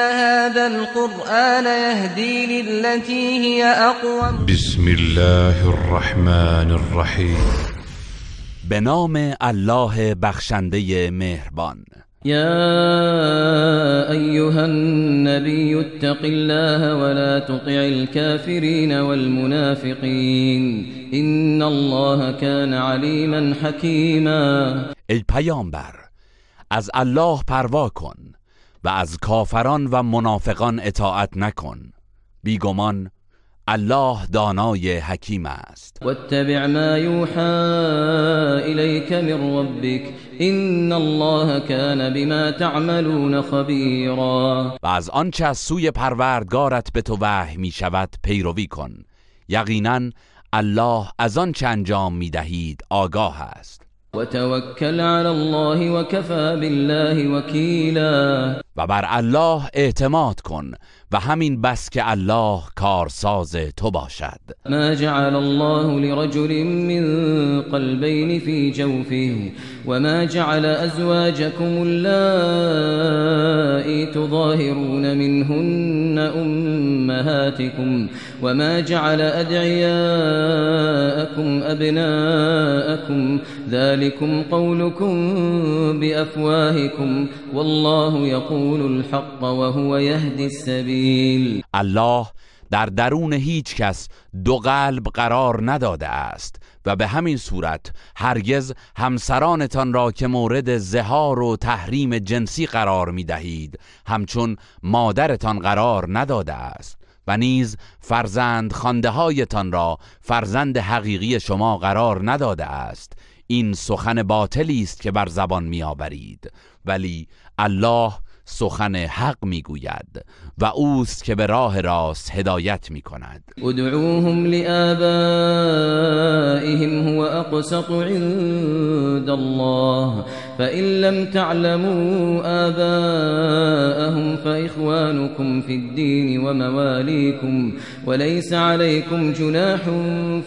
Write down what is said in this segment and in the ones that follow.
هذا القرآن يهدي للتي هي أقوم. بسم الله الرحمن الرحیم به نام الله بخشنده مهربان. يا أيها النبي اتق الله ولا تطع الكافرين والمنافقين. إن الله كان عليما حكيما. ای پیامبر از الله پروا کن. و از کافران و منافقان اطاعت نکن. بیگمان الله دانای حکیم است. واتبع ما يوحى إليك من ربك إن الله كان بما تعملون خبيرا و از آنچه از سوی پروردگارت به تو وحی می شود پیروی کن. یقینا الله از آنچه انجام می دهید آگاه است. وتوكل على الله وكفى بالله وكيلا و بر الله اعتماد کن و همین بس که الله کارساز تو باشد. ما جعل الله لرجل من قلبين في جوفه وما جعل أزواجكم اللائي تظاهرون منهن أمهاتكم وما جعل أدعياءكم أبناءكم ذلكم قولكم بأفواهكم والله يقول الحق وهو يهدي السبيل الله در درون هیچ کس دو قلب قرار نداده است و به همین صورت هرگز همسرانتان را که مورد زهار و تحریم جنسی قرار می دهید همچون مادرتان قرار نداده است. و نیز فرزند خانده هایتان را فرزند حقیقی شما قرار نداده است. این سخن باطلی است که بر زبان می آورید ولی الله سخن حق می‌گوید. و اوست که به راه راست هدایت می کند ادعوهم لآبائهم هو أقسط عند الله. فإن لم تعلموا آباءهم فإخوانكم في الدين ومواليكم. وليس عليكم جناح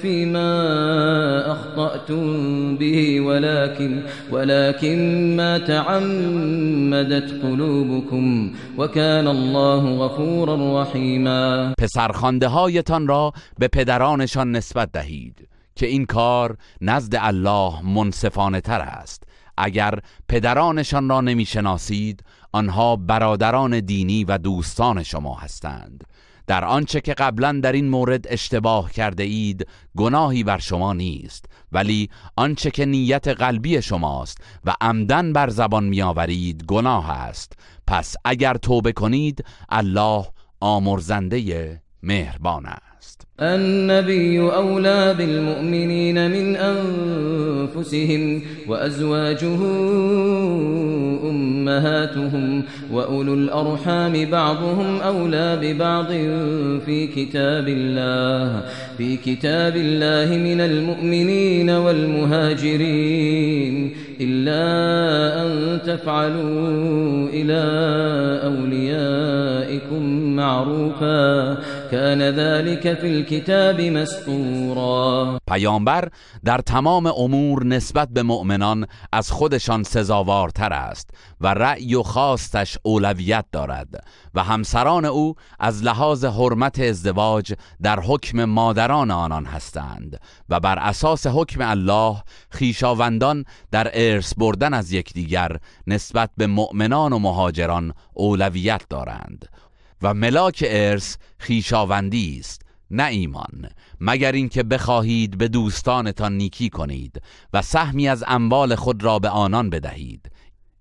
فيما أخطأتم به. ولكن ولكن ما تعمدت قلوبكم. وكان الله غفورا رحيما پسرخوانده هایتان را به پدرانشان نسبت دهید که این کار نزد الله منصفانه تر است. اگر پدرانشان را نمی‌شناسید آنها برادران دینی و دوستان شما هستند. در آنچه که قبلا در این مورد اشتباه کرده اید گناهی بر شما نیست. ولی آنچه که نیت قلبی شماست و عمدن بر زبان میآورید گناه است. پس اگر توبه کنید الله آمرزنده مهربان است. النبي أولى بالمؤمنين من أنفسهم وأزواجه أمهاتهم وأولو الأرحام بعضهم أولى ببعض في كتاب الله. في كتاب الله من المؤمنين والمهاجرين إلا أن تفعلوا إلى أوليائكم معروفا. كان ذلك في الكتاب مسطورا پیامبر در تمام امور نسبت به مؤمنان از خودشان سزاوارتر است و رأی و خواستش اولویت دارد. و همسران او از لحاظ حرمت ازدواج در حکم مادران آنان هستند و بر اساس حکم الله خیشاوندان در ارث بردن از یکدیگر نسبت به مؤمنان و مهاجران اولویت دارند و ملاک ارث خیشاوندی است نه ایمان مگر اینکه بخواهید به دوستانتان نیکی کنید و سهمی از اموال خود را به آنان بدهید.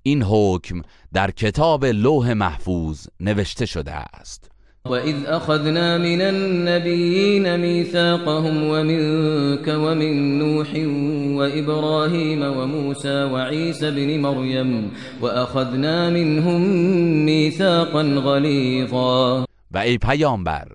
این حکم در کتاب لوح محفوظ نوشته شده است. وإذ أخذنا من النبيين ميثاقهم ومنك ومن نوح وإبراهيم وموسى وعيسى بن مريم وأخذنا منهم ميثاقا غليظا. و ای پیامبر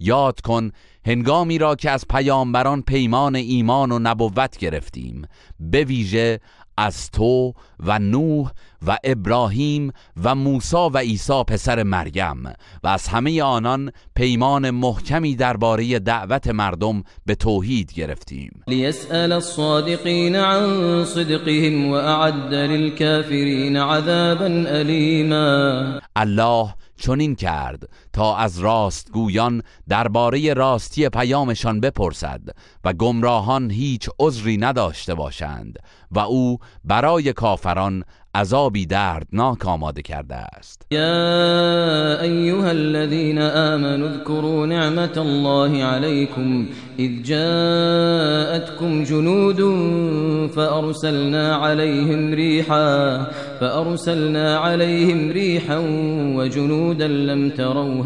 یاد کن هنگامی را که از پیامبران پیمان ایمان و نبوت گرفتیم به ویژه از تو و نوح و ابراهیم و موسی و عیسی پسر مریم و از همه آنان پیمان محکمی درباره دعوت مردم به توحید گرفتیم. ليسأل الصادقين عن صدقهم وأعد للكافرين عذابا أليما الله چنین کرد تا از راستگویان درباره راستی پیامشان بپرسد و گمراهان هیچ عذری نداشته باشند و او برای کافران عذابی دردناک آماده کرده است. يا أيها الذين آمنوا اذكروا نعمة الله عليكم إذ جاءتكم جنود فأرسلنا عليهم ريحا فأرسلنا عليهم ريحا وجنودا لم تروها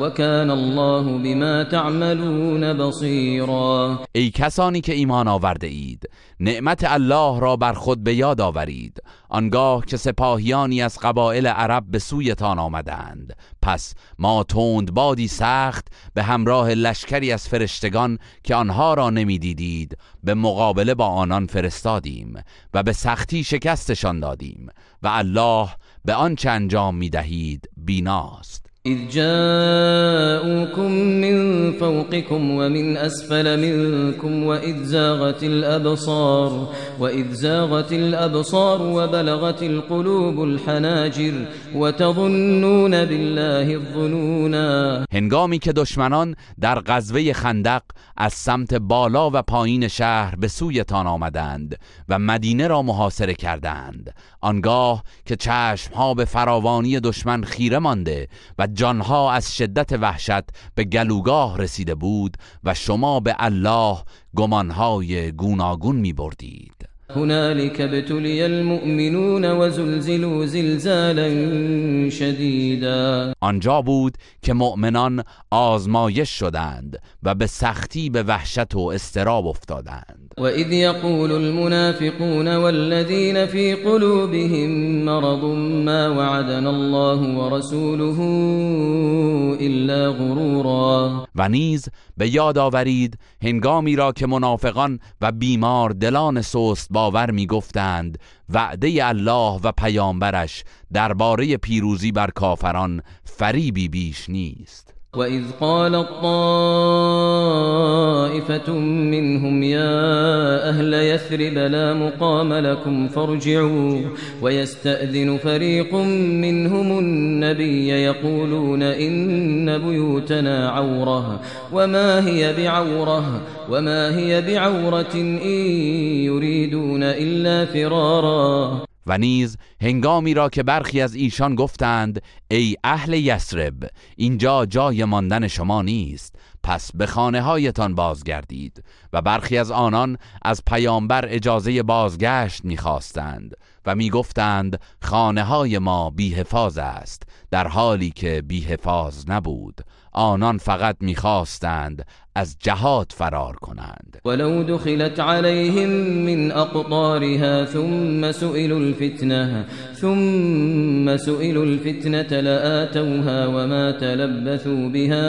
وكان الله بما تعملون بصيرا. ای کسانی که ایمان آورده اید نعمت الله را بر خود به یاد آورید. آنگاه که سپاهیانی از قبایل عرب به سویتان آمدند. پس ما تند بادی سخت به همراه لشکری از فرشتگان که آنها را نمی‌دیدید به مقابله با آنان فرستادیم و به سختی شکستشان دادیم و الله به آنچه انجام می‌دهید بیناست. إذ جاءوكم من فوقكم ومن أسفل منكم وإذ زاغت الأبصار وإذ زاغت الأبصار وبلغت القلوب الحناجر وتظنون بالله الظنونا. هنگامی که دشمنان در غزوه خندق از سمت بالا و پایین شهر به سویتان آمدند و مدینه را محاصره کردند آنگاه که چشمها به فراوانی دشمن خیره مانده و جانها از شدت وحشت به گلوگاه رسیده بود و شما به الله گمانهای گوناگون می بردید هنالك ابتلي المؤمنون وزلزلوا زلزالا شديدا. آنجا بود که مؤمنان آزمایش شدند و به سختی به وحشت و استراب افتادند. وإذ يقول المنافقون والذين في قلوبهم مرض ما وعدنا الله ورسوله إلا غرورا. و نیز به یاد آورید هنگامی را که منافقان و بیمار دلان سست باور می گفتند وعده الله و پیامبرش درباره پیروزی بر کافران فریبی بیش نیست. وإذ قالت طائفة منهم يا أهل يثرب لا مقام لكم فارجعوا ويستأذن فريق منهم النبي يقولون إن بيوتنا عورة وما هي بعورة وما هي بعورة إن يريدون إلا فرارا و نیز هنگامی را که برخی از ایشان گفتند ای اهل یسرب اینجا جای ماندن شما نیست. پس به خانه هایتان بازگردید و برخی از آنان از پیامبر اجازه بازگشت می‌خواستند و می‌گفتند خانه های ما بیحفاظ است در حالی که بیحفاظ نبود. آنان فقط می‌خواستند از جهاد فرار کنند. ولو دخلت عليهم من أقطارها ثم سئلوا الفتنة ثم سئلوا الفتنة لآتوها وما تلبثوا بها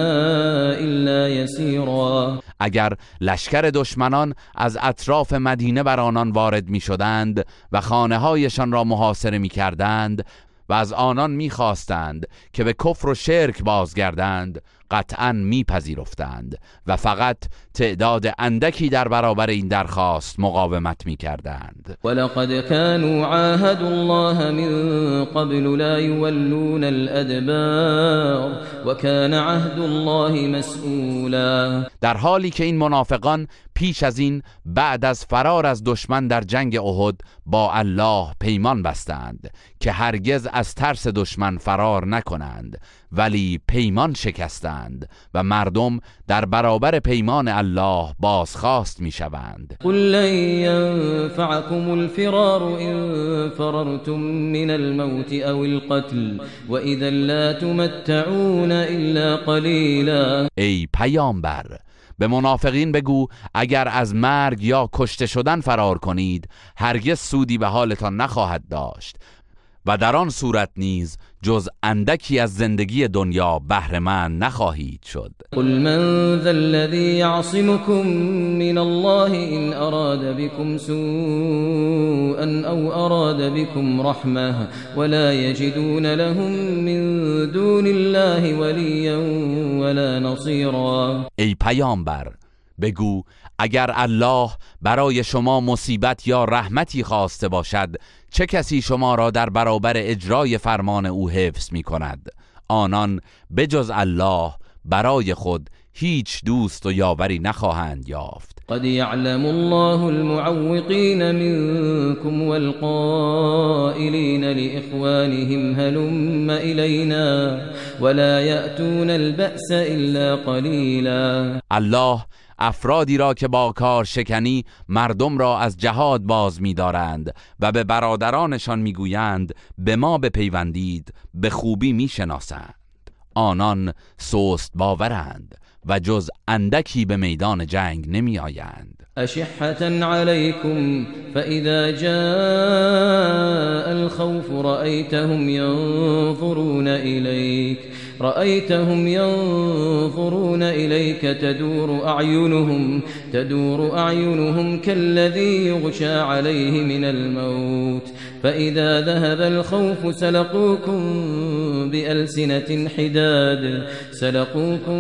إلا يسيرا اگر لشکر دشمنان از اطراف مدینه بر آنان وارد می شدند و خانه هایشان را محاصره می کردند و از آنان می خواستند که به کفر و شرک بازگردند قطعا میپذیرفتند و فقط تعداد اندکی در برابر این درخواست مقاومت می‌کردند. ولقد كانوا عاهدوا الله من قبل لا يولون الأدبار وكان عهد الله مسئولا در حالی که این منافقان پیش از این بعد از فرار از دشمن در جنگ احد با الله پیمان بستند که هرگز از ترس دشمن فرار نکنند ولی پیمان شکستند و مردم در برابر پیمان الله بازخواست می شوند قل لن ينفعكم الفرار إن فررتم من الموت أو القتل وإذا لا تمتعون إلا قليلا. ای پیامبر به منافقین بگو اگر از مرگ یا کشته شدن فرار کنید هرگز سودی به حالتان نخواهد داشت. و در آن صورت نیز جز اندکی از زندگی دنیا بهرهمند نخواهید شد. قل من ذا الذي يعصمكم من الله إن أراد بكم سوءا أو أراد بكم رحمة ولا يجدون لهم من دون الله وليا ولا نصيرا ای پیامبر بگو اگر الله برای شما مصیبت یا رحمتی خواسته باشد چه کسی شما را در برابر اجرای فرمان او حفظ می کند آنان بجز الله برای خود هیچ دوست و یاوری نخواهند یافت. قد يعلم الله المعوقين منكم والقائلين لإخوانهم هلم إلينا ولا يأتون البأس إلا قليلا الله افرادی را که با کار شکنی مردم را از جهاد باز می‌دارند و به برادرانشان می‌گویند به ما بپیوندید به خوبی می‌شناسند. آنان سست باورند و جز اندکی به میدان جنگ نمی آیند أشحة عليكم فإذا جاء الخوف رأيتهم ينظرون إليك رأيتهم ينظرون إليك تدور أعينهم تدور أعينهم كالذي يغشى عليه من الموت فإذا ذهب الخوف سلقوكم بألسنة حداد سلقوكم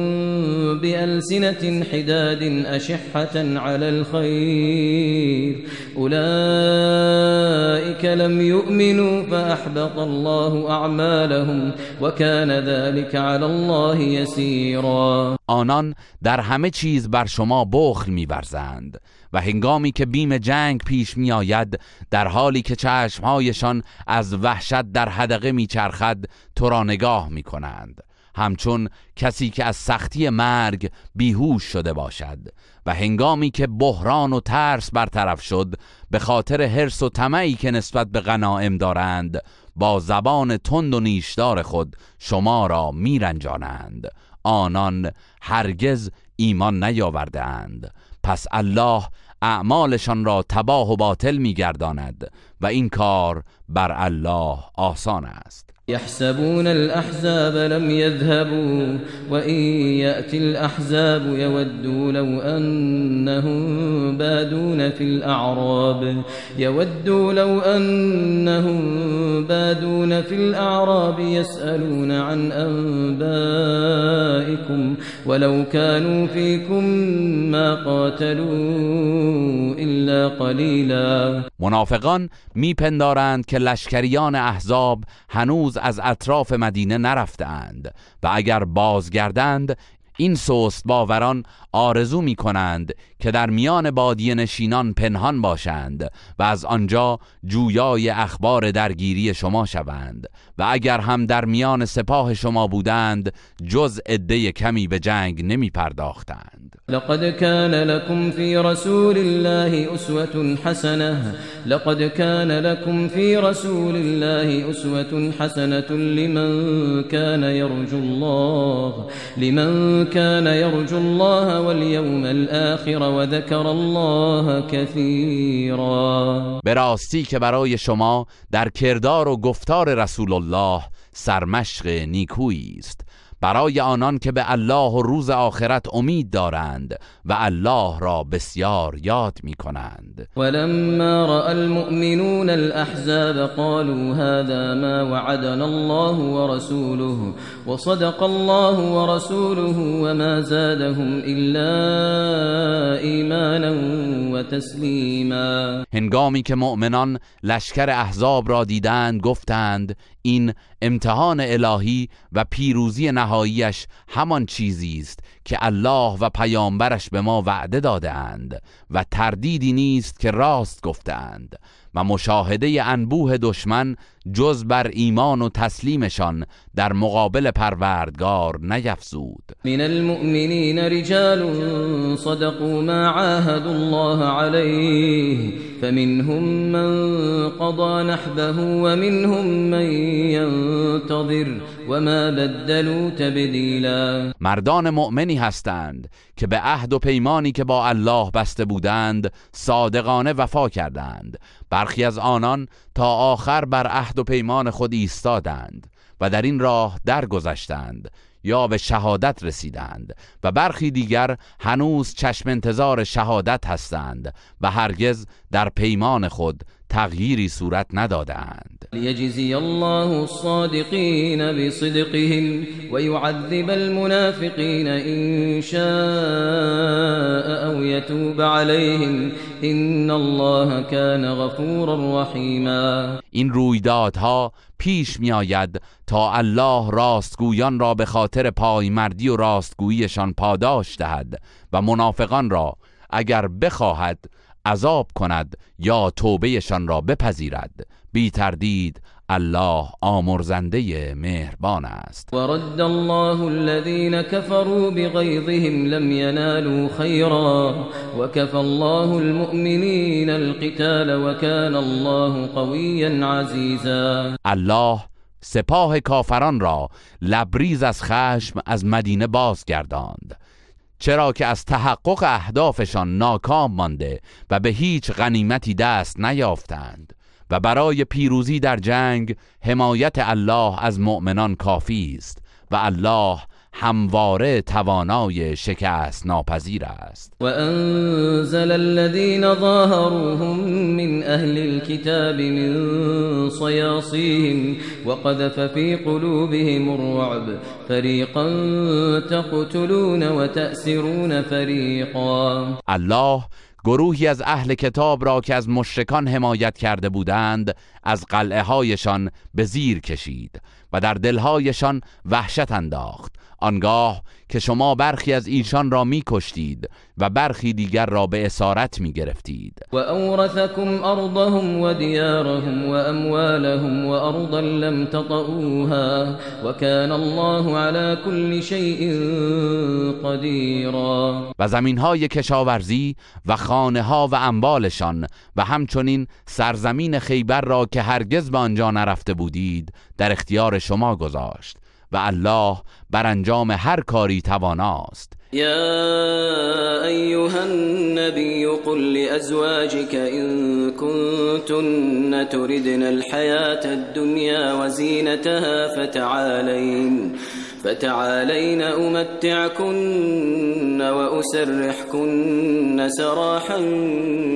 بألسنة حداد أشحة على الخير. أولئك لم يؤمنوا فأحبط الله أعمالهم وكان ذلك على الله يسيرا. آنان در همه چیز بر شما بخل می‌ورزند. و هنگامی که بیم جنگ پیش می آید در حالی که چشمهایشان از وحشت در حدقه میچرخد تو را نگاه می کنند همچون کسی که از سختی مرگ بیهوش شده باشد و هنگامی که بحران و ترس برطرف شد به خاطر حرس و طمعی که نسبت به غنائم دارند با زبان تند و نیشدار خود شما را میرنجانند. آنان هرگز ایمان نیاوردهاند. پس الله اعمالشان را تباه و باطل میگرداند و این کار بر الله آسان است. يحسبون الأحزاب لم يذهبوا وإن يأتي الأحزاب يودوا لو أنهم بادون في الأعراب يودوا لو أنهم بادون في الأعراب يسألون عن أنبائكم ولو كانوا فيكم ما قاتلوا إلا قليلا منافقان میپندارند که لشکریان احزاب هنوز از اطراف مدینه نرفتند و اگر بازگردند این سست باوران آرزو می کنند که در میان بادی نشینان پنهان باشند و از آنجا جویای اخبار درگیری شما شوند و اگر هم در میان سپاه شما بودند جز عده کمی به جنگ نمی پرداختند لقد كان لكم في رسول الله أسوة حسنة. لقد كان لكم في رسول الله أسوة حسنة لمن كان يرجو الله لمن كان يرجو الله واليوم الآخر وذكر الله كثيرا. به راستی که برای شما در کردار و گفتار رسول الله سرمشق نیکویی است. برای آنان که به الله و روز آخرت امید دارند و الله را بسیار یاد می کنند ولما رأى المؤمنون الأحزاب قالوا هذا ما وعدنا الله ورسوله وصدق الله ورسوله وما زادهم إلا إيمانا وتسليما. هنگامی که مؤمنان لشکر احزاب را دیدند گفتند این امتحان الهی و پیروزی نهاییش همان چیزی است که الله و پیامبرش به ما وعده دادهاند و تردیدی نیست که راست گفتند و مشاهده انبوه دشمن جز بر ایمان و تسلیمشان در مقابل پروردگار نیفزود. من المؤمنین رجال صدقوا ما عاهدوا الله عليه فمنهم من قضى نحبه ومنهم من ينتظر. وما بدلوا تبدیلا مردان مؤمنی هستند که به عهد و پیمانی که با الله بسته بودند صادقانه وفا کردند. برخی از آنان تا آخر بر عهد و پیمان خود ایستادند و در این راه درگذشتند یا به شهادت رسیدند و برخی دیگر هنوز چشم انتظار شهادت هستند و هرگز در پیمان خود تغییری صورت ندادند ليجزي الله الصادقين بصدقهم ويعذب المنافقين إن شاء أو يتوب عليهم إن الله كان غفورا رحيما این رویدادها پیش می آید تا الله راستگویان را به خاطر پایمردی و راستگوییشان پاداش دهد و منافقان را اگر بخواهد عذاب کند یا توبهشان را بپذیرد. بی تردید الله آمرزنده مهربان است. ورد الله الذين كفروا بغيظهم لم ينالوا خيرا وكفى الله المؤمنين القتال وكان الله قويا عزيزا الله سپاه کافران را لبریز از خشم از مدینه بازگرداند. چرا که از تحقق اهدافشان ناکام مانده و به هیچ غنیمتی دست نیافتند و برای پیروزی در جنگ حمایت الله از مؤمنان کافی است و الله همواره توانای شکست ناپذیر است وأنزل الذين ظاهروهم من أهل الكتاب من صياصيهم وقذف في قلوبهم الرعب فريقا تقتلون وتأسرون فريقا الله گروهی از اهل کتاب را که از مشرکان حمایت کرده بودند از قلعه هایشان به زیر کشید و در دلهایشان وحشت انداخت. آنگاه که شما برخی از ایشان را می کشتید و برخی دیگر را به اسارت می گرفتید وأورثكم أرضهم وديارهم وأموالهم وأرضا لم تطئوها وكان الله على كل شيء قديرا و زمین های کشاورزی و خانه ها و اموالشان و همچنین سرزمین خیبر را که هرگز به آنجا نرفته بودید در اختیار شما گذاشت و الله بر انجام هر کاری تواناست. يا أيها النبي قل لأزواجك إن كنتن تردن الحياة الدنيا وزينتها فتعالين فتعالين أمتعكن وأسرحكن سراحا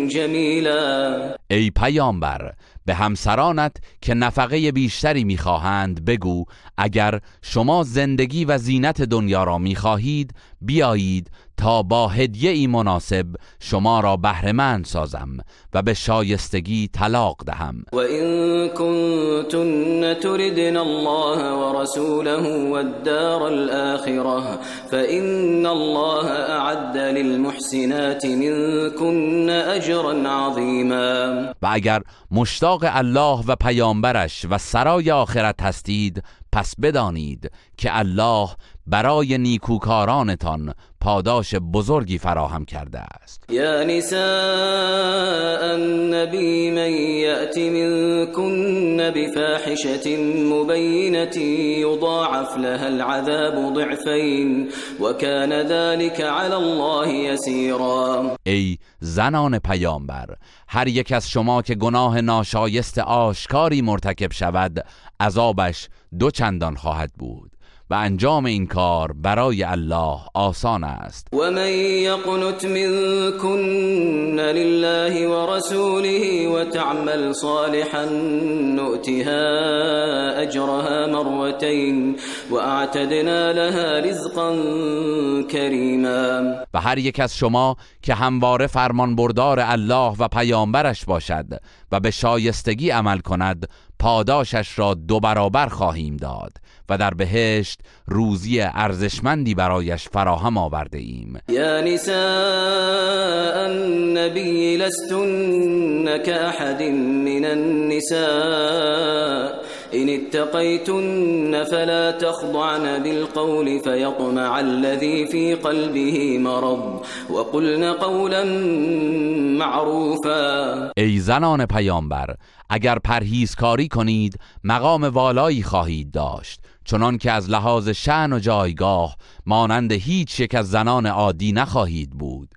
جميلا ای پیامبر به همسرانت که نفقه بیشتری می‌خواهند بگو اگر شما زندگی و زینت دنیا را می‌خواهید بیایید تا با هدیه ای مناسب شما را بهرهمند سازم و به شایستگی طلاق دهم. وإن كنتن تردن الله ورسوله والدار الآخرة فإن الله أعد للمحسنات منكن أجرا عظيما و اگر مشتاق الله و پیامبرش و سرای آخرت هستید پس بدانید که الله برای نیکوکارانتان پاداش بزرگی فراهم کرده است. يا نساء النبي من يأت منكن بفاحشة مبينة يضاعف لها العذاب ضعفين وكان ذلك على الله يسيرا ای زنان پیامبر هر یک از شما که گناه ناشایست آشکاری مرتکب شود عذابش دو چندان خواهد بود. و انجام این کار برای الله آسان است. ومن يقنت منكن لله ورسوله وتعمل صالحا نؤتها أجرها مرتين وأعتدنا لها رزقا كريما و هر یک از شما که همواره فرمان بردار الله و پیامبرش باشد و به شایستگی عمل کند پاداشش را دو برابر خواهیم داد و در بهشت روزی ارزشمندی برایش فراهم آورده ایم. یا نساء النبی لستن كأحد من النساء. إن اتقيتن فلا تخضعن بالقول فيطمع الذي في قلبه مرض وقلن قولا معروفا. ای زنان پیامبر اگر پرهیزکاری کنید مقام والایی خواهید داشت. چنان که از لحاظ شعن و جایگاه مانند هیچ یک از زنان عادی نخواهید بود.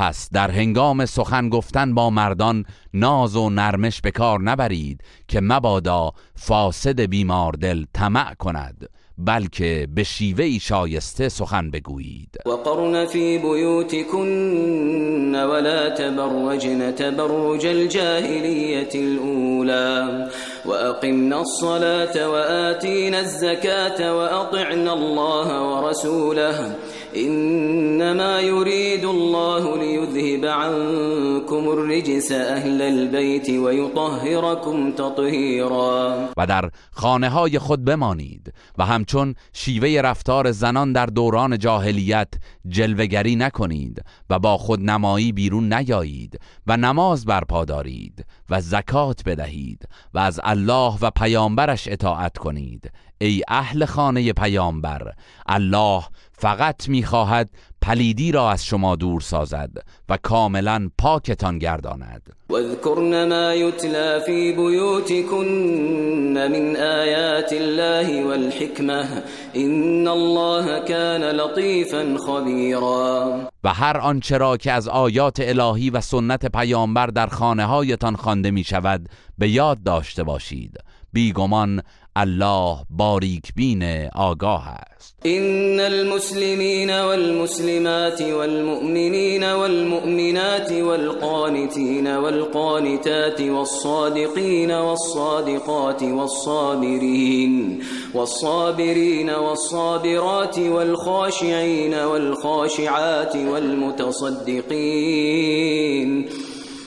پس در هنگام سخن گفتن با مردان ناز و نرمش به کار نبرید که مبادا فاسد بیمار دل طمع کند بلکه به شیوه شایسته سخن بگویید. وقرن في بيوتكن ولا تبرجن تبرج الجاهلية الأولى وأقمنا الصلاة وآتينا الزكاة وأطعنا الله ورسوله إنما يريد الله ليذهب عنكم الرجس أهل البيت ويطهركم تطهيرا. و در خانه های خود بمانید و همچون شیوه رفتار زنان در دوران جاهلیت جلوگری نکنید و با خود نمایی بیرون نیایید و نماز برپا دارید و زکات بدهید و از الله و پیامبرش اطاعت کنید. ای اهل خانه پیامبر الله فقط می‌خواهد پلیدی را از شما دور سازد و کاملا پاکتان گرداند. واذكرن ما يتلى في بيوتكن من آيات الله والحكمة إن الله كان لطيفا خبيرا و هر آنچه را که از آیات الهی و سنت پیامبر در خانه هایتان خوانده می شود به یاد داشته باشید. بیگمان الله باریک بین آگاه است. إن المسلمین والمسلمات والمؤمنین والمؤمنات والقانتین والقانتات والصادقین والصادقات والصابرین والصابرین والصابرات والخاشعین والخاشعات والمتصدقین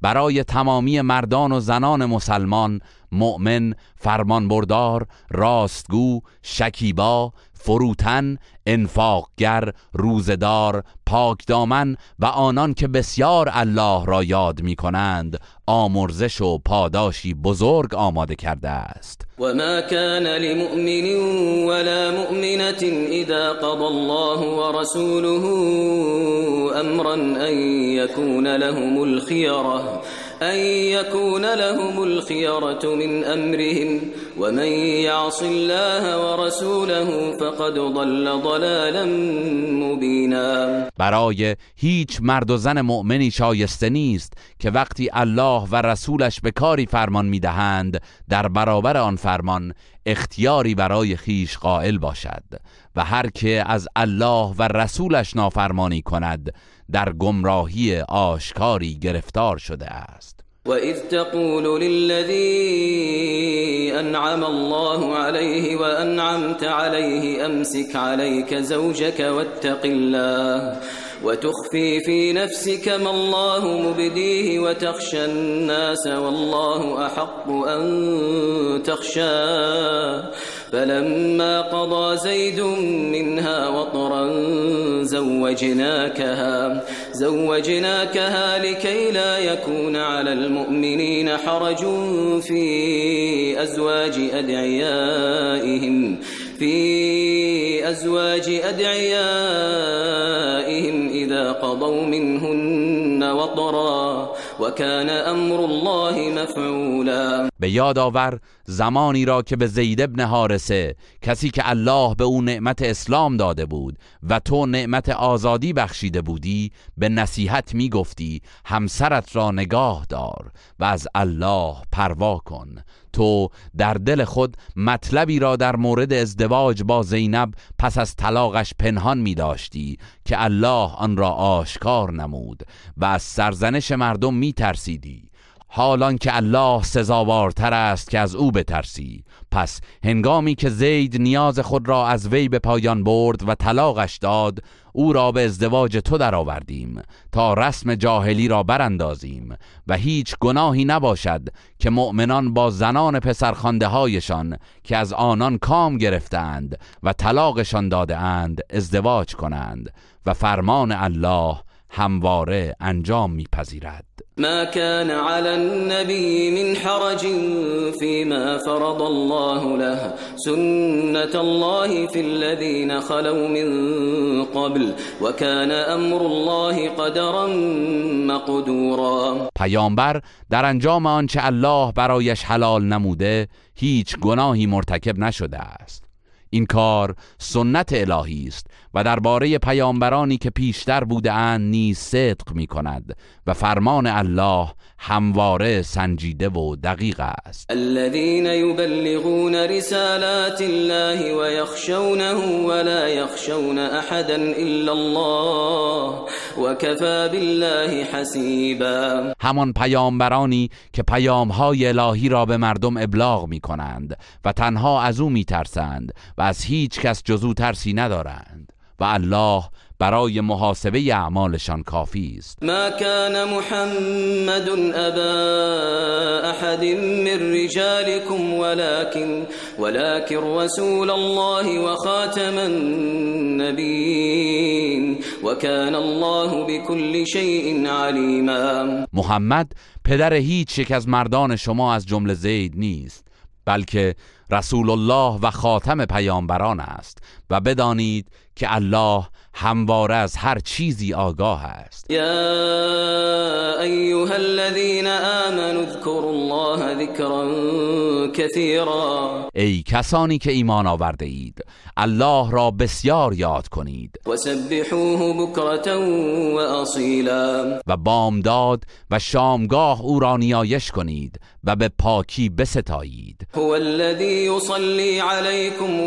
برای تمامی مردان و زنان مسلمان مؤمن فرمانبردار راستگو شکیبا فروتن انفاقگر روزدار پاکدامن و آنان که بسیار الله را یاد می کنند آمرزش و پاداشی بزرگ آماده کرده است. و ما كان لمؤمن ولا مؤمنة اذا قضى الله ورسوله امرا ان يكون لهم الخيره أن يكون لهم الخيرة من أمرهم ومن يعص الله ورسوله فقد ضل ضلالا مبینا برای هیچ مرد و زن مؤمنی شایسته نیست که وقتی الله و رسولش به کاری فرمان می‌دهند در برابر آن فرمان اختیاری برای خیش قائل باشد و هر که از الله و رسولش نافرمانی کند در گمراهی آشکاری گرفتار شده است. وإذ تقول للذي أنعم الله عليه وأنعمت عليه أمسك عليك زوجك واتق الله وتخفي في نفسك ما الله مبديه وتخشى الناس والله أحق أن تخشاه. فلما قضى زيد منها وطرا زوجناكها زوجناكها لكي لا يكون على المؤمنين حرج في أزواج أدعيائهم. في لأزواج أدعيائهم إذا قضوا منهن وطرا وكان أمر الله مفعولا. به یاد آور زمانی را که به زید ابن حارسه کسی که الله به او نعمت اسلام داده بود و تو نعمت آزادی بخشیده بودی به نصیحت می گفتی همسرت را نگاه دار و از الله پروا کن. تو در دل خود مطلبی را در مورد ازدواج با زینب پس از طلاقش پنهان می داشتی که الله آن را آشکار نمود و از سرزنش مردم می ترسیدی. حالان که الله سزاوارتر است که از او بترسی. پس هنگامی که زید نیاز خود را از وی به پایان برد و طلاقش داد او را به ازدواج تو درآوردیم تا رسم جاهلی را براندازیم و هیچ گناهی نباشد که مؤمنان با زنان پسرخانده هایشان که از آنان کام گرفتند و طلاقشان داده اند ازدواج کنند و فرمان الله همواره انجام میپذیرد. ما كان على النبي من حرج فيما فرض الله له سنة الله في الذين خلوا من قبل وكان أمر الله قدرا مقدورا. پیامبر در انجام آنچه الله برایش حلال نموده هیچ گناهی مرتکب نشده است. این کار سنت الهی است. و درباره پیامبرانی که پیشتر بوده اند نیز صدق می کند و فرمان الله همواره سنجیده و دقیق است. الذين يبلغون رسالات الله ويخشونه ولا يخشون احدا الا الله وكفى بالله حسيبا همان پیامبرانی که پیامهای الهی را به مردم ابلاغ می کنند و تنها از او می ترسند و از هیچ کس جزو ترسی ندارند. و الله برای محاسبه اعمالشان کافی است. ما كان محمد ابا احد من رجالكم ولكن ولكن رسول الله وخاتم النبيين وكان الله بكل شيء عليما محمد پدر هیچ یک از مردان شما از جمله زید نیست بلکه رسول الله و خاتم پیامبران است و بدانید که الله همواره از هر چیزی آگاه است. يا أيها الذين آمنوا اذكروا الله ذكرا كثيرا ای کسانی که ایمان آورده اید الله را بسیار یاد کنید. وسبحوه بكرة وأصيلا و بامداد و شامگاه او را نیایش کنید و به پاکی بستایید. هو الذي يصلي عليكم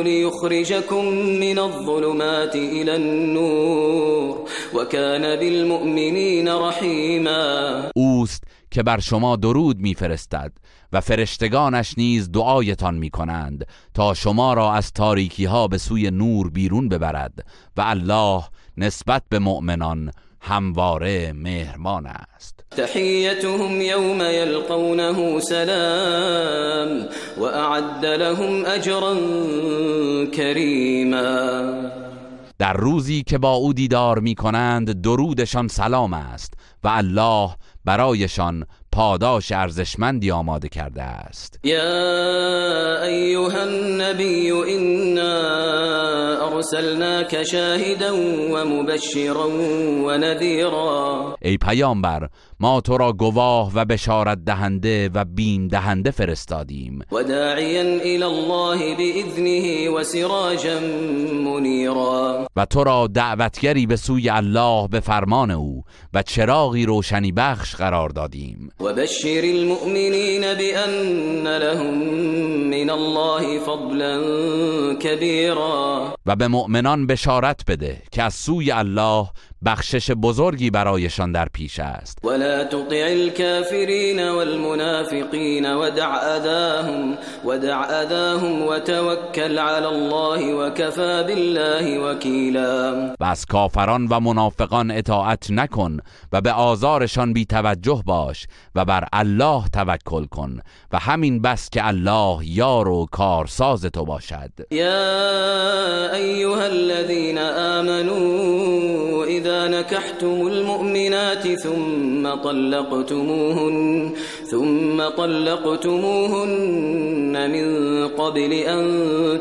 ليخرجكم من الظلمات إلى النور وكان بالمؤمنين رحيما. اوست که بر شما درود میفرستد و فرشتگانش نیز دعایتان می کنند تا شما را از تاریکی ها به سوی نور بیرون ببرد و الله نسبت به مؤمنان همواره مهربان است. تحيتهم يوم يلقونه سلام وأعد لهم أجرا كريما در روزی که با او دیدار می کنند درودشان سلام است و الله برایشان پاداش ارزشمندی آماده کرده است. يا أيها النبي إنا أرسلناك شاهدا ومبشرا ونذيرا ای پیامبر ما تو را گواه و بشارت دهنده و بیم دهنده فرستادیم. وداعيا إلى الله بإذنه وسراجا منيرا و تو را دعوتگری به سوی الله به فرمان او و چراغی روشنی بخش قرار دادیم. وبشر المؤمنين بأن لهم من الله فضلا كبيرا و به مؤمنان بشارت بده که از سوی الله بخشش بزرگی برایشان در پیش است. ولا تطع الكافرين والمنافقين ودع أذاهم ودع أذاهم وتوكل على الله وكفى بالله وكيلا و از کافران و منافقان اطاعت نکن و به آزارشان بی توجه باش و بر الله توکل کن و همین بس که الله یار و کارساز تو باشد. يا أيها الذين آمنوا إذا نكحتم المؤمنات ثم طلقتموهن ثم طلقتموهن من قبل أن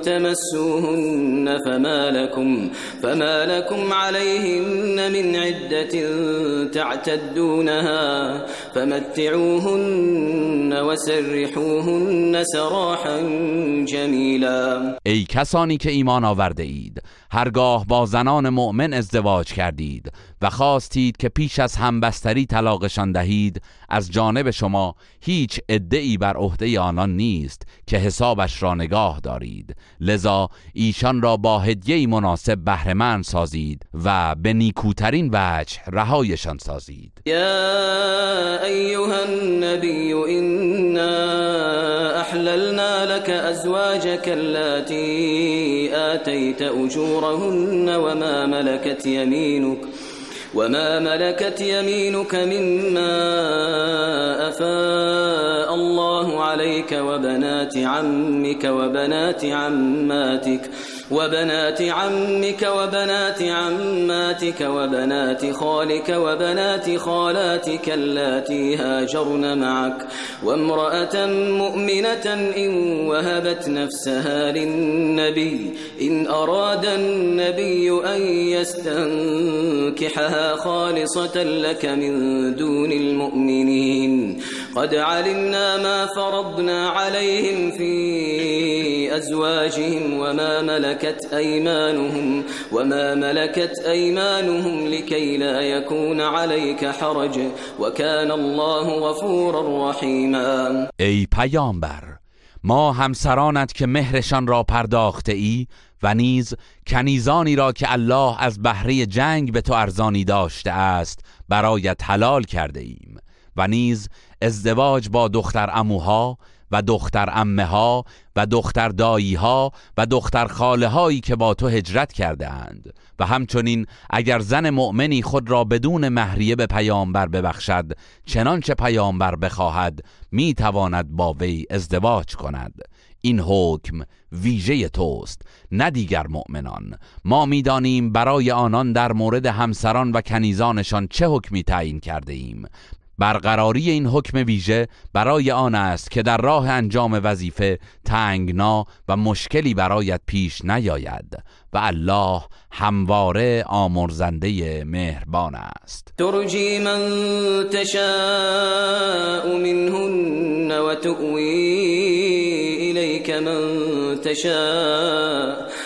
تمسوهن فما لكم, فما لكم عليهن من عدة تعتدونها. فمتعوهن وسرحوهن سراحا جمیلا ای کسانی که ایمان آورده اید هرگاه با زنان مؤمن ازدواج کردید و خواستید که پیش از همبستری طلاقشان دهید از جانب شما هیچ ادعی بر عهده آنان نیست که حسابش را نگاه دارید. لذا ایشان را با هدیه مناسب بهرهمند سازید و به نیکوترین وجه رهایشان سازید. یا ایها النبی إنا أحللنا لك أزواجك التي آتيت أجورهن وما ملكت يمينك وما ملكت يمينك مما أفاء الله عليك وبنات عمك وبنات عماتك. وبنات عمك وبنات عماتك وبنات خالك وبنات خالاتك اللاتي هاجرن معك. وامرأة مؤمنة إن وهبت نفسها للنبي إن أراد النبي أن يستنكحها خالصة لك من دون المؤمنين. قد علمنا ما فرضنا عليهم في أزواجهم وما ملكت أيمانهم وما ملكت أيمانهم لكي لا يكون عليك حرج وكان الله غفورا رحيما. ای پیامبر ما همسرانت که مهرشان را پرداخته ای و نیز کنیزانی را که الله از بهره جنگ به تو ارزانی داشته است برایت حلال کرده ایم و نیز ازدواج با دختر اموها و دختر امه ها و دختر دایی ها و دختر خاله هایی که با تو هجرت کرده اند و همچنین اگر زن مؤمنی خود را بدون مهریه به پیامبر ببخشد چنانچه پیامبر بخواهد می تواند با وی ازدواج کند. این حکم ویژه توست نه دیگر مؤمنان. ما می‌دانیم برای آنان در مورد همسران و کنیزانشان چه حکمی تعیین کرده ایم برقراری این حکم ویژه برای آن است که در راه انجام وظیفه تنگنا و مشکلی برایت پیش نیاید و الله همواره آمرزنده مهربان است. ترجی من تشاء منهن و تؤوی الیک من تشاء.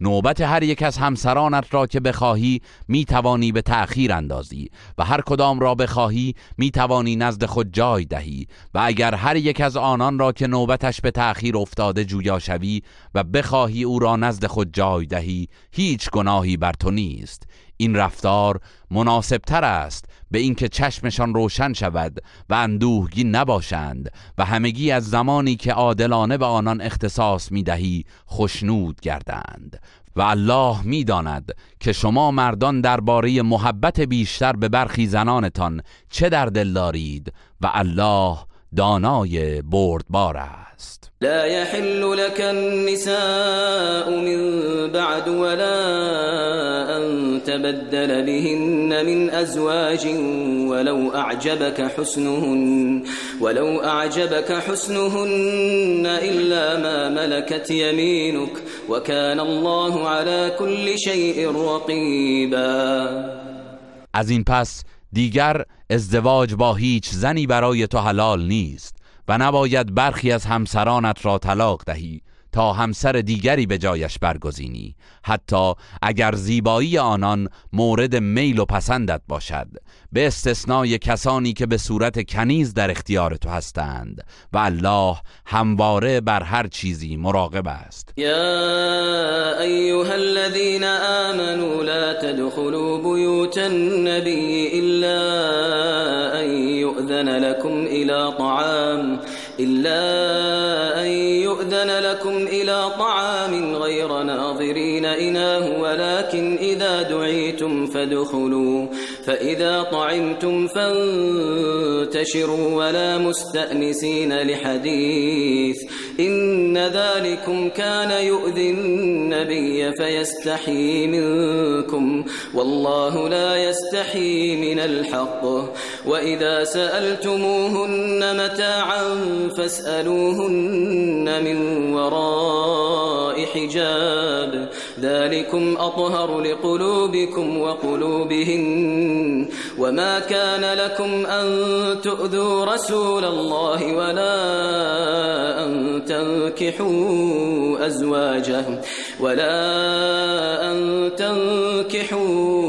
نوبت هر یک از همسرانت را که بخواهی می توانی به تأخیر اندازی و هر کدام را بخواهی می توانی نزد خود جای دهی و اگر هر یک از آنان را که نوبتش به تأخیر افتاده جویا شوی و بخواهی او را نزد خود جای دهی هیچ گناهی بر تو نیست. این رفتار مناسب تر است به اینکه چشمشان روشن شود و اندوهگین نباشند و همگی از زمانی که عادلانه به آنان اختصاص می دهی خشنود گردند. و الله می‌داند که شما مردان درباره محبت بیشتر به برخی زنانتان چه در دل دارید و الله دانای بردبار است. لا يحل لك النساء من بعد ولا أن تبدل بهن من أزواج ولو أعجبك حسنهن ولو أعجبك حسنهن إلا ما ملكت يمينك وكان الله على كل شيء رقيبا. از این پس دیگر ازدواج با هیچ زنی برای تو حلال نیست و نباید برخی از همسرانت را طلاق دهی. تا همسر دیگری به جایش برگزینی. حتی اگر زیبایی آنان مورد میل و پسندت باشد. به استثنای کسانی که به صورت کنیز در اختیار تو هستند. و الله همواره بر هر چیزی مراقب است. یا ایها الذين آمنوا لا تدخلوا بيوت النبي الا ان يؤذن لكم الى طعام. إلا أن يؤذن لكم إلى طعام غير ناظرين إناه ولكن إذا دعيتم فادخلوا. فإذا طعمتم فانتشروا ولا مستأنسين لحديث إن ذلكم كان يؤذي النبي فيستحي منكم والله لا يستحي من الحق وإذا سألتموهن متاعا فاسألوهن من وراء حجاب. ذلكم أطهر لقلوبكم وقلوبهن. وما كان لكم أن تؤذوا رسول الله ولا أن تنكحوا أزواجه. ولا أن تنكحوا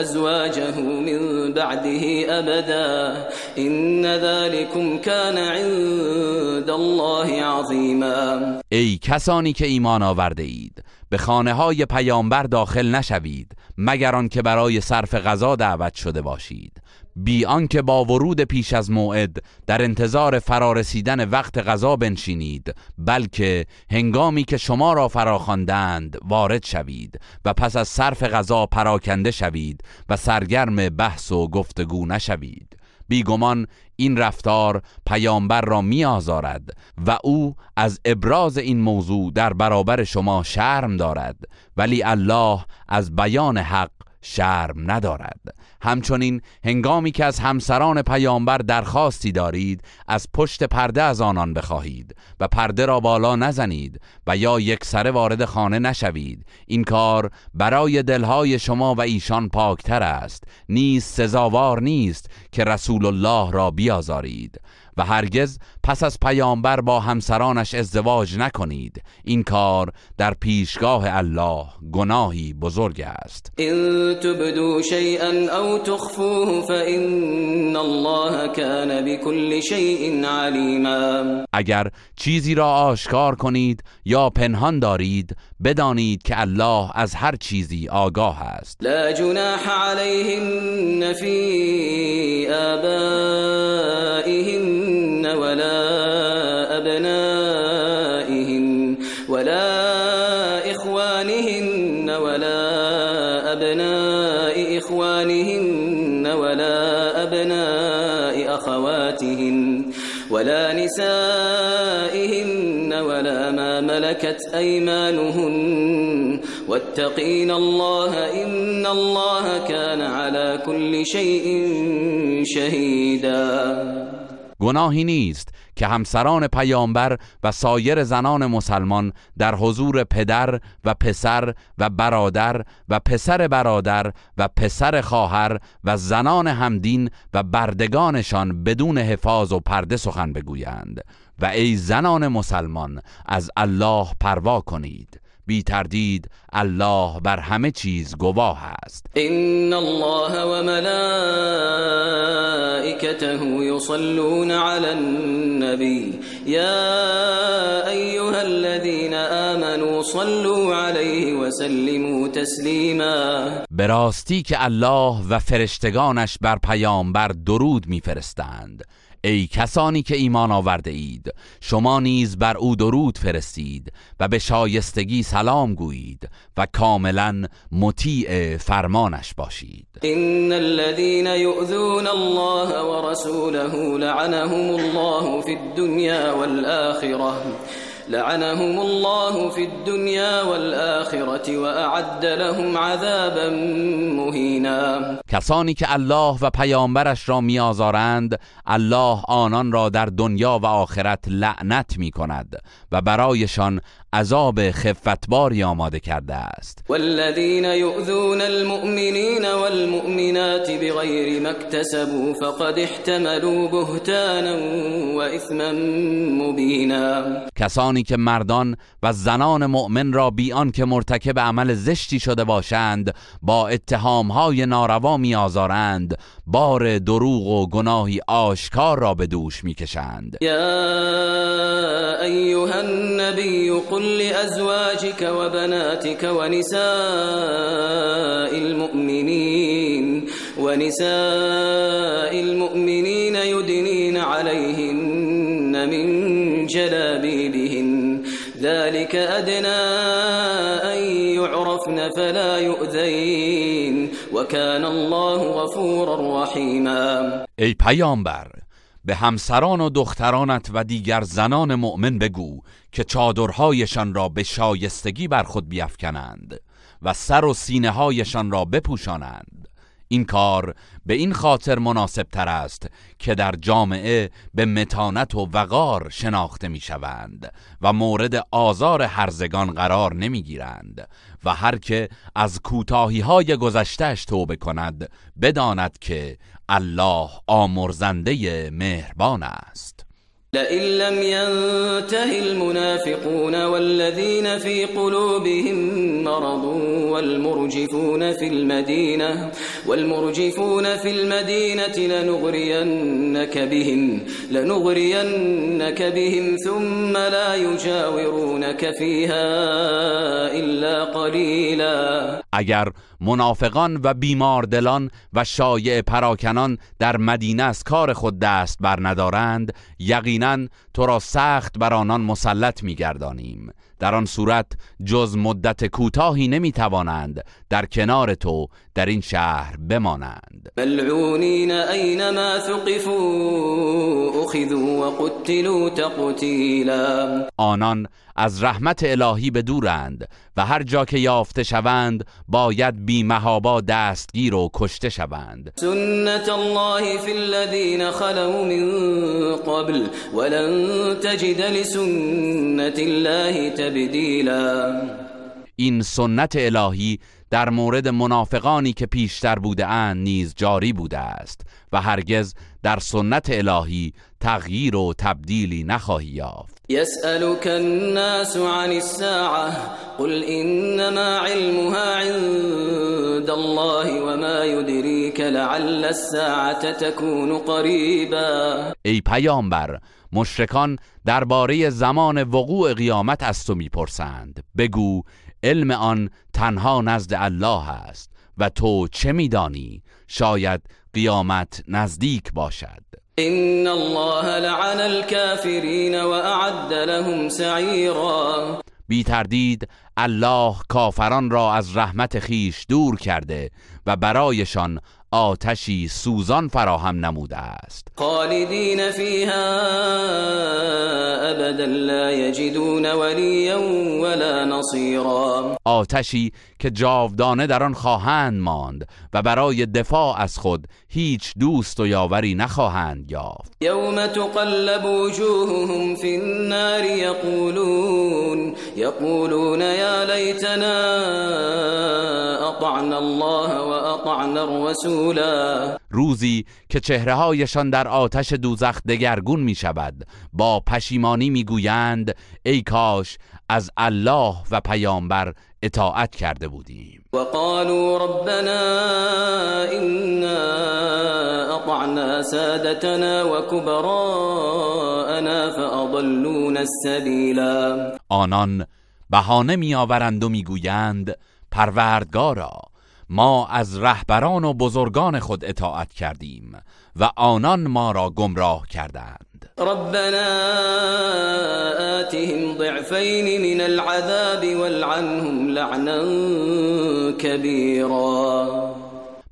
أزواجه من بعده أبدا. إن ذلكم كان عند الله عظيما. ای کسانی که ایمان آورده اید به خانه های پیامبر داخل نشوید مگر آنکه برای صرف غذا دعوت شده باشید. بی آنکه با ورود پیش از موعد در انتظار فرارسیدن وقت غذا بنشینید بلکه هنگامی که شما را فراخواندند وارد شوید و پس از صرف غذا پراکنده شوید و سرگرم بحث و گفتگو نشوید. بیگمان این رفتار پیامبر را می آزارد و او از ابراز این موضوع در برابر شما شرم دارد. ولی الله از بیان حق شرم ندارد. همچنین هنگامی که از همسران پیامبر درخواستی دارید از پشت پرده از آنان بخواهید و پرده را بالا نزنید و یا یک سره وارد خانه نشوید. این کار برای دلهای شما و ایشان پاکتر است. نیز سزاوار نیست که رسول الله را بیازارید. و هرگز پس از پیامبر با همسرانش ازدواج نکنید. این کار در پیشگاه الله گناهی بزرگ است. إن تبدوا شيئا أو تخفوه فإن الله كان بكل شيء عليما اگر چیزی را آشکار کنید یا پنهان دارید بدانید که الله از هر چیزی آگاه است. لا جناح عليهن في آبائهن ملكت أيمانهن. واتقين الله إن الله كان على كل شيء شهيدا. گناهی نیست که همسران پیامبر و سایر زنان مسلمان در حضور پدر و پسر و برادر و پسر برادر و پسر خواهر و زنان همدین و بردگانشان بدون حفاظ و پرده سخن بگویند. و ای زنان مسلمان از الله پروا کنید. بی تردید الله بر همه چیز گواه است. إن الله وملائكته يصلون على النبي يا أيها الذين آمنوا صلوا عليه وسلموا تسليما به راستی که الله و فرشتگانش بر پیامبر درود میفرستند. ای کسانی که ایمان آورده اید. شما نیز بر او درود فرستید و به شایستگی سلام گویید و کاملا مطیع فرمانش باشید. إن الذين يؤذون الله ورسوله لعنهم الله في الدنيا والآخرة. لعنهم الله في الدنيا والآخرة وأعد لهم عذابا مهينا. کسانی که الله و پیامبرش را میآزارند الله آنان را در دنیا و آخرت لعنت می کند و برایشان عذاب خفتباری آماده کرده است. والذين يؤذون المؤمنين والمؤمنات بغير ما اكتسبوا فقد احتملوا بهتانا وإثما مبينا کسانی که مردان و زنان مؤمن را بی آنکه مرتکب عمل زشتی شده باشند با اتهامهای ناروا میآزارند بار دروغ و گناهی آشکار را به دوش می‌کشند. يا أيها النبي قل لأزواجك وبناتك ونساء المؤمنين ونساء المؤمنين يدنين عليهن من جلابيبهن. ذلك ادنا أن يعرفن فلا يؤذين. وكان الله غفورا رحیما ای پیامبر به همسران و دخترانت و دیگر زنان مؤمن بگو که چادرهایشان را به شایستگی بر خود بیفکنند و سر و سینه هایشان را بپوشانند. این کار به این خاطر مناسب تر است که در جامعه به متانت و وقار شناخته می شوند و مورد آزار هرزگان قرار نمی گیرند و هر که از کوتاهی های گذشتهش توبه کند بداند که الله آمرزنده مهربان است. لئن لم ينته المنافقون والذين في قلوبهم مرض والمرجفون في المدينة والمرجفون في المدينة لنغرينك بهم لنغرينك بهم ثم لا يجاورونك فيها إلا قليلا. اگر منافقان و بیماردلان و شایع پراکنان در مدینه از کار خود دست بر ندارند یقینا تو را سخت بر آنان مسلط میگردانیم. در آن صورت جز مدت کوتاهی نمی‌توانند در کنار تو در این شهر بمانند. ملعونین اینما ثقفوا اخذوا وقتلوا تقتیلا. آنان از رحمت الهی به دورند و هر جا که یافته شوند باید بی محابا دستگیر و کشته شوند. سنت الله فی الذین خلو من قبل ولن تجد لسنت الله تبدیلا. این سنت الهی در مورد منافقانی که پیشتر بوده اند نیز جاری بوده است و هرگز در سنت الهی تغییر و تبدیلی نخواهی یافت. يسألك الناس عن الساعة قل إنما علمها عند الله وما يدريك لعل الساعة تكون قريبا. ای پیامبر مشرکان درباره زمان وقوع قیامت از تو می‌پرسند. بگو علم آن تنها نزد الله است و تو چه میدانی؟ شاید قیامت نزدیک باشد. إن الله لعن الكافرين وأعد لهم سعيرا. بی تردید الله کافران را از رحمت خیش دور کرده و برایشان آتشی سوزان فراهم نموده است. خالدين فيها أبدا لا يجدون وليا ولا نصيرا آتشی که جاودانه در آن خواهند ماند و برای دفاع از خود هیچ دوست و یاوری نخواهند یافت. يوم تقلب وجوههم في النار يقولون يقولون يا ليتنا أطعنا الله وأطعنا الرسولا. روزی که چهرههایشان در آتش دوزخ دگرگون می شود با پشیمانی می گویند ای کاش از الله و پیامبر اطاعت کرده بودیم. وقالوا ربنا إنا أطعنا سادتنا وكبراءنا فأضلونا السبيلا آنان بهانه میآورند و می‌گویند پروردگارا ما از رهبران و بزرگان خود اطاعت کردیم و آنان ما را گمراه کردند. ربنا آتهم ضعفين من العذاب والعنهم لعنا كبيرا.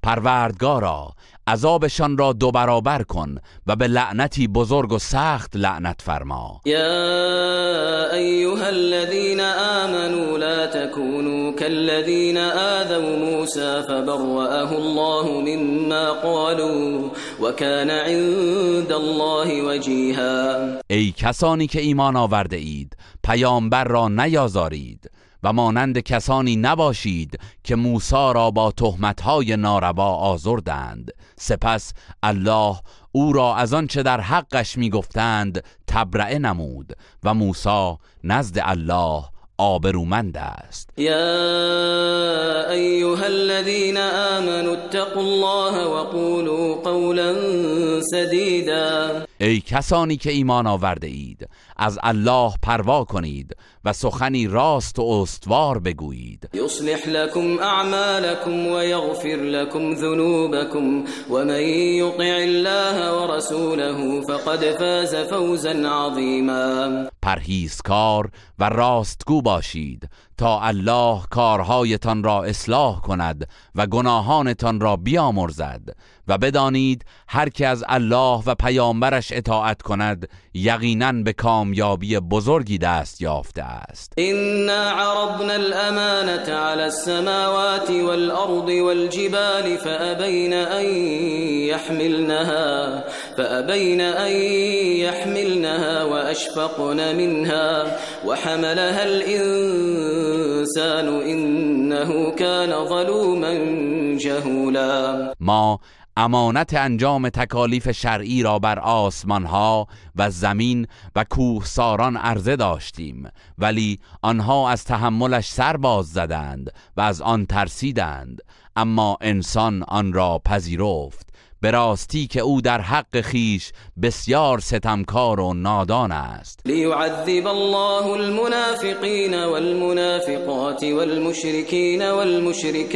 پروردگارا عذابشان را دو برابر کن و به لعنتی بزرگ و سخت لعنت فرما. يا أيها الذين آمنوا لا تكونوا كالذين آذوا موسى فبرأه الله مما قالوا وكان عند الله وجيها ای کسانی که ایمان آورده اید پیامبر را نیازارید. و مانند کسانی نباشید که موسی را با تهمتهای ناروا آزردند. سپس الله او را از آنچه در حقش می‌گفتند تبرئه نمود و موسی نزد الله آبرومند است. يا أيها الذين آمنوا اتقوا الله وقولوا قولا سديدا ای کسانی که ایمان آورده اید از الله پروا کنید و سخنی راست و استوار بگویید. يصلح لكم أعمالكم ويغفر لكم ذنوبكم ومن يطع الله ورسوله فقد فاز فوزا عظيما پرهیزکار و راستگو باشید تا الله کارهایتان را اصلاح کند و گناهانتان را بیامرزد. و بدانید هر که از الله و پیامبرش اطاعت کند یقینا به کامیابی بزرگی دست یافته است. إنا عرضنا الأمانة على السماوات والأرض والجبال فأبين أن يحملنها فأبين أن يحملنها وأشفقن منها. وحملها الإنسان إنه كان ظلوما جهولا. ما امانت انجام تکالیف شرعی را بر آسمان ها و زمین و کوهساران عرضه داشتیم ولی آنها از تحملش سر باز زدند و از آن ترسیدند اما انسان آن را پذیرفت. به راستی که او در حق خیش بسیار ستمکار و نادان است. ليعذب الله المنافقين والمنافقات والمشركين والمشركات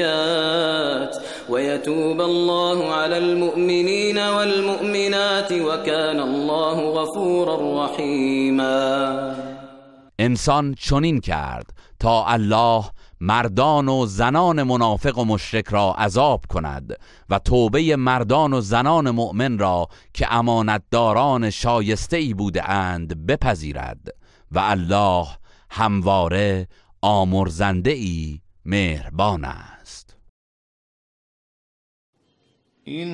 ويتوب الله على المؤمنين والمؤمنات وكان الله غفورا رحيما انسان چنین کرد تا الله مردان و زنان منافق و مشرک را عذاب کند و توبه مردان و زنان مؤمن را که امانتداران شایسته ای بوده اند بپذیرد و الله همواره آمرزنده ای مهربان است. این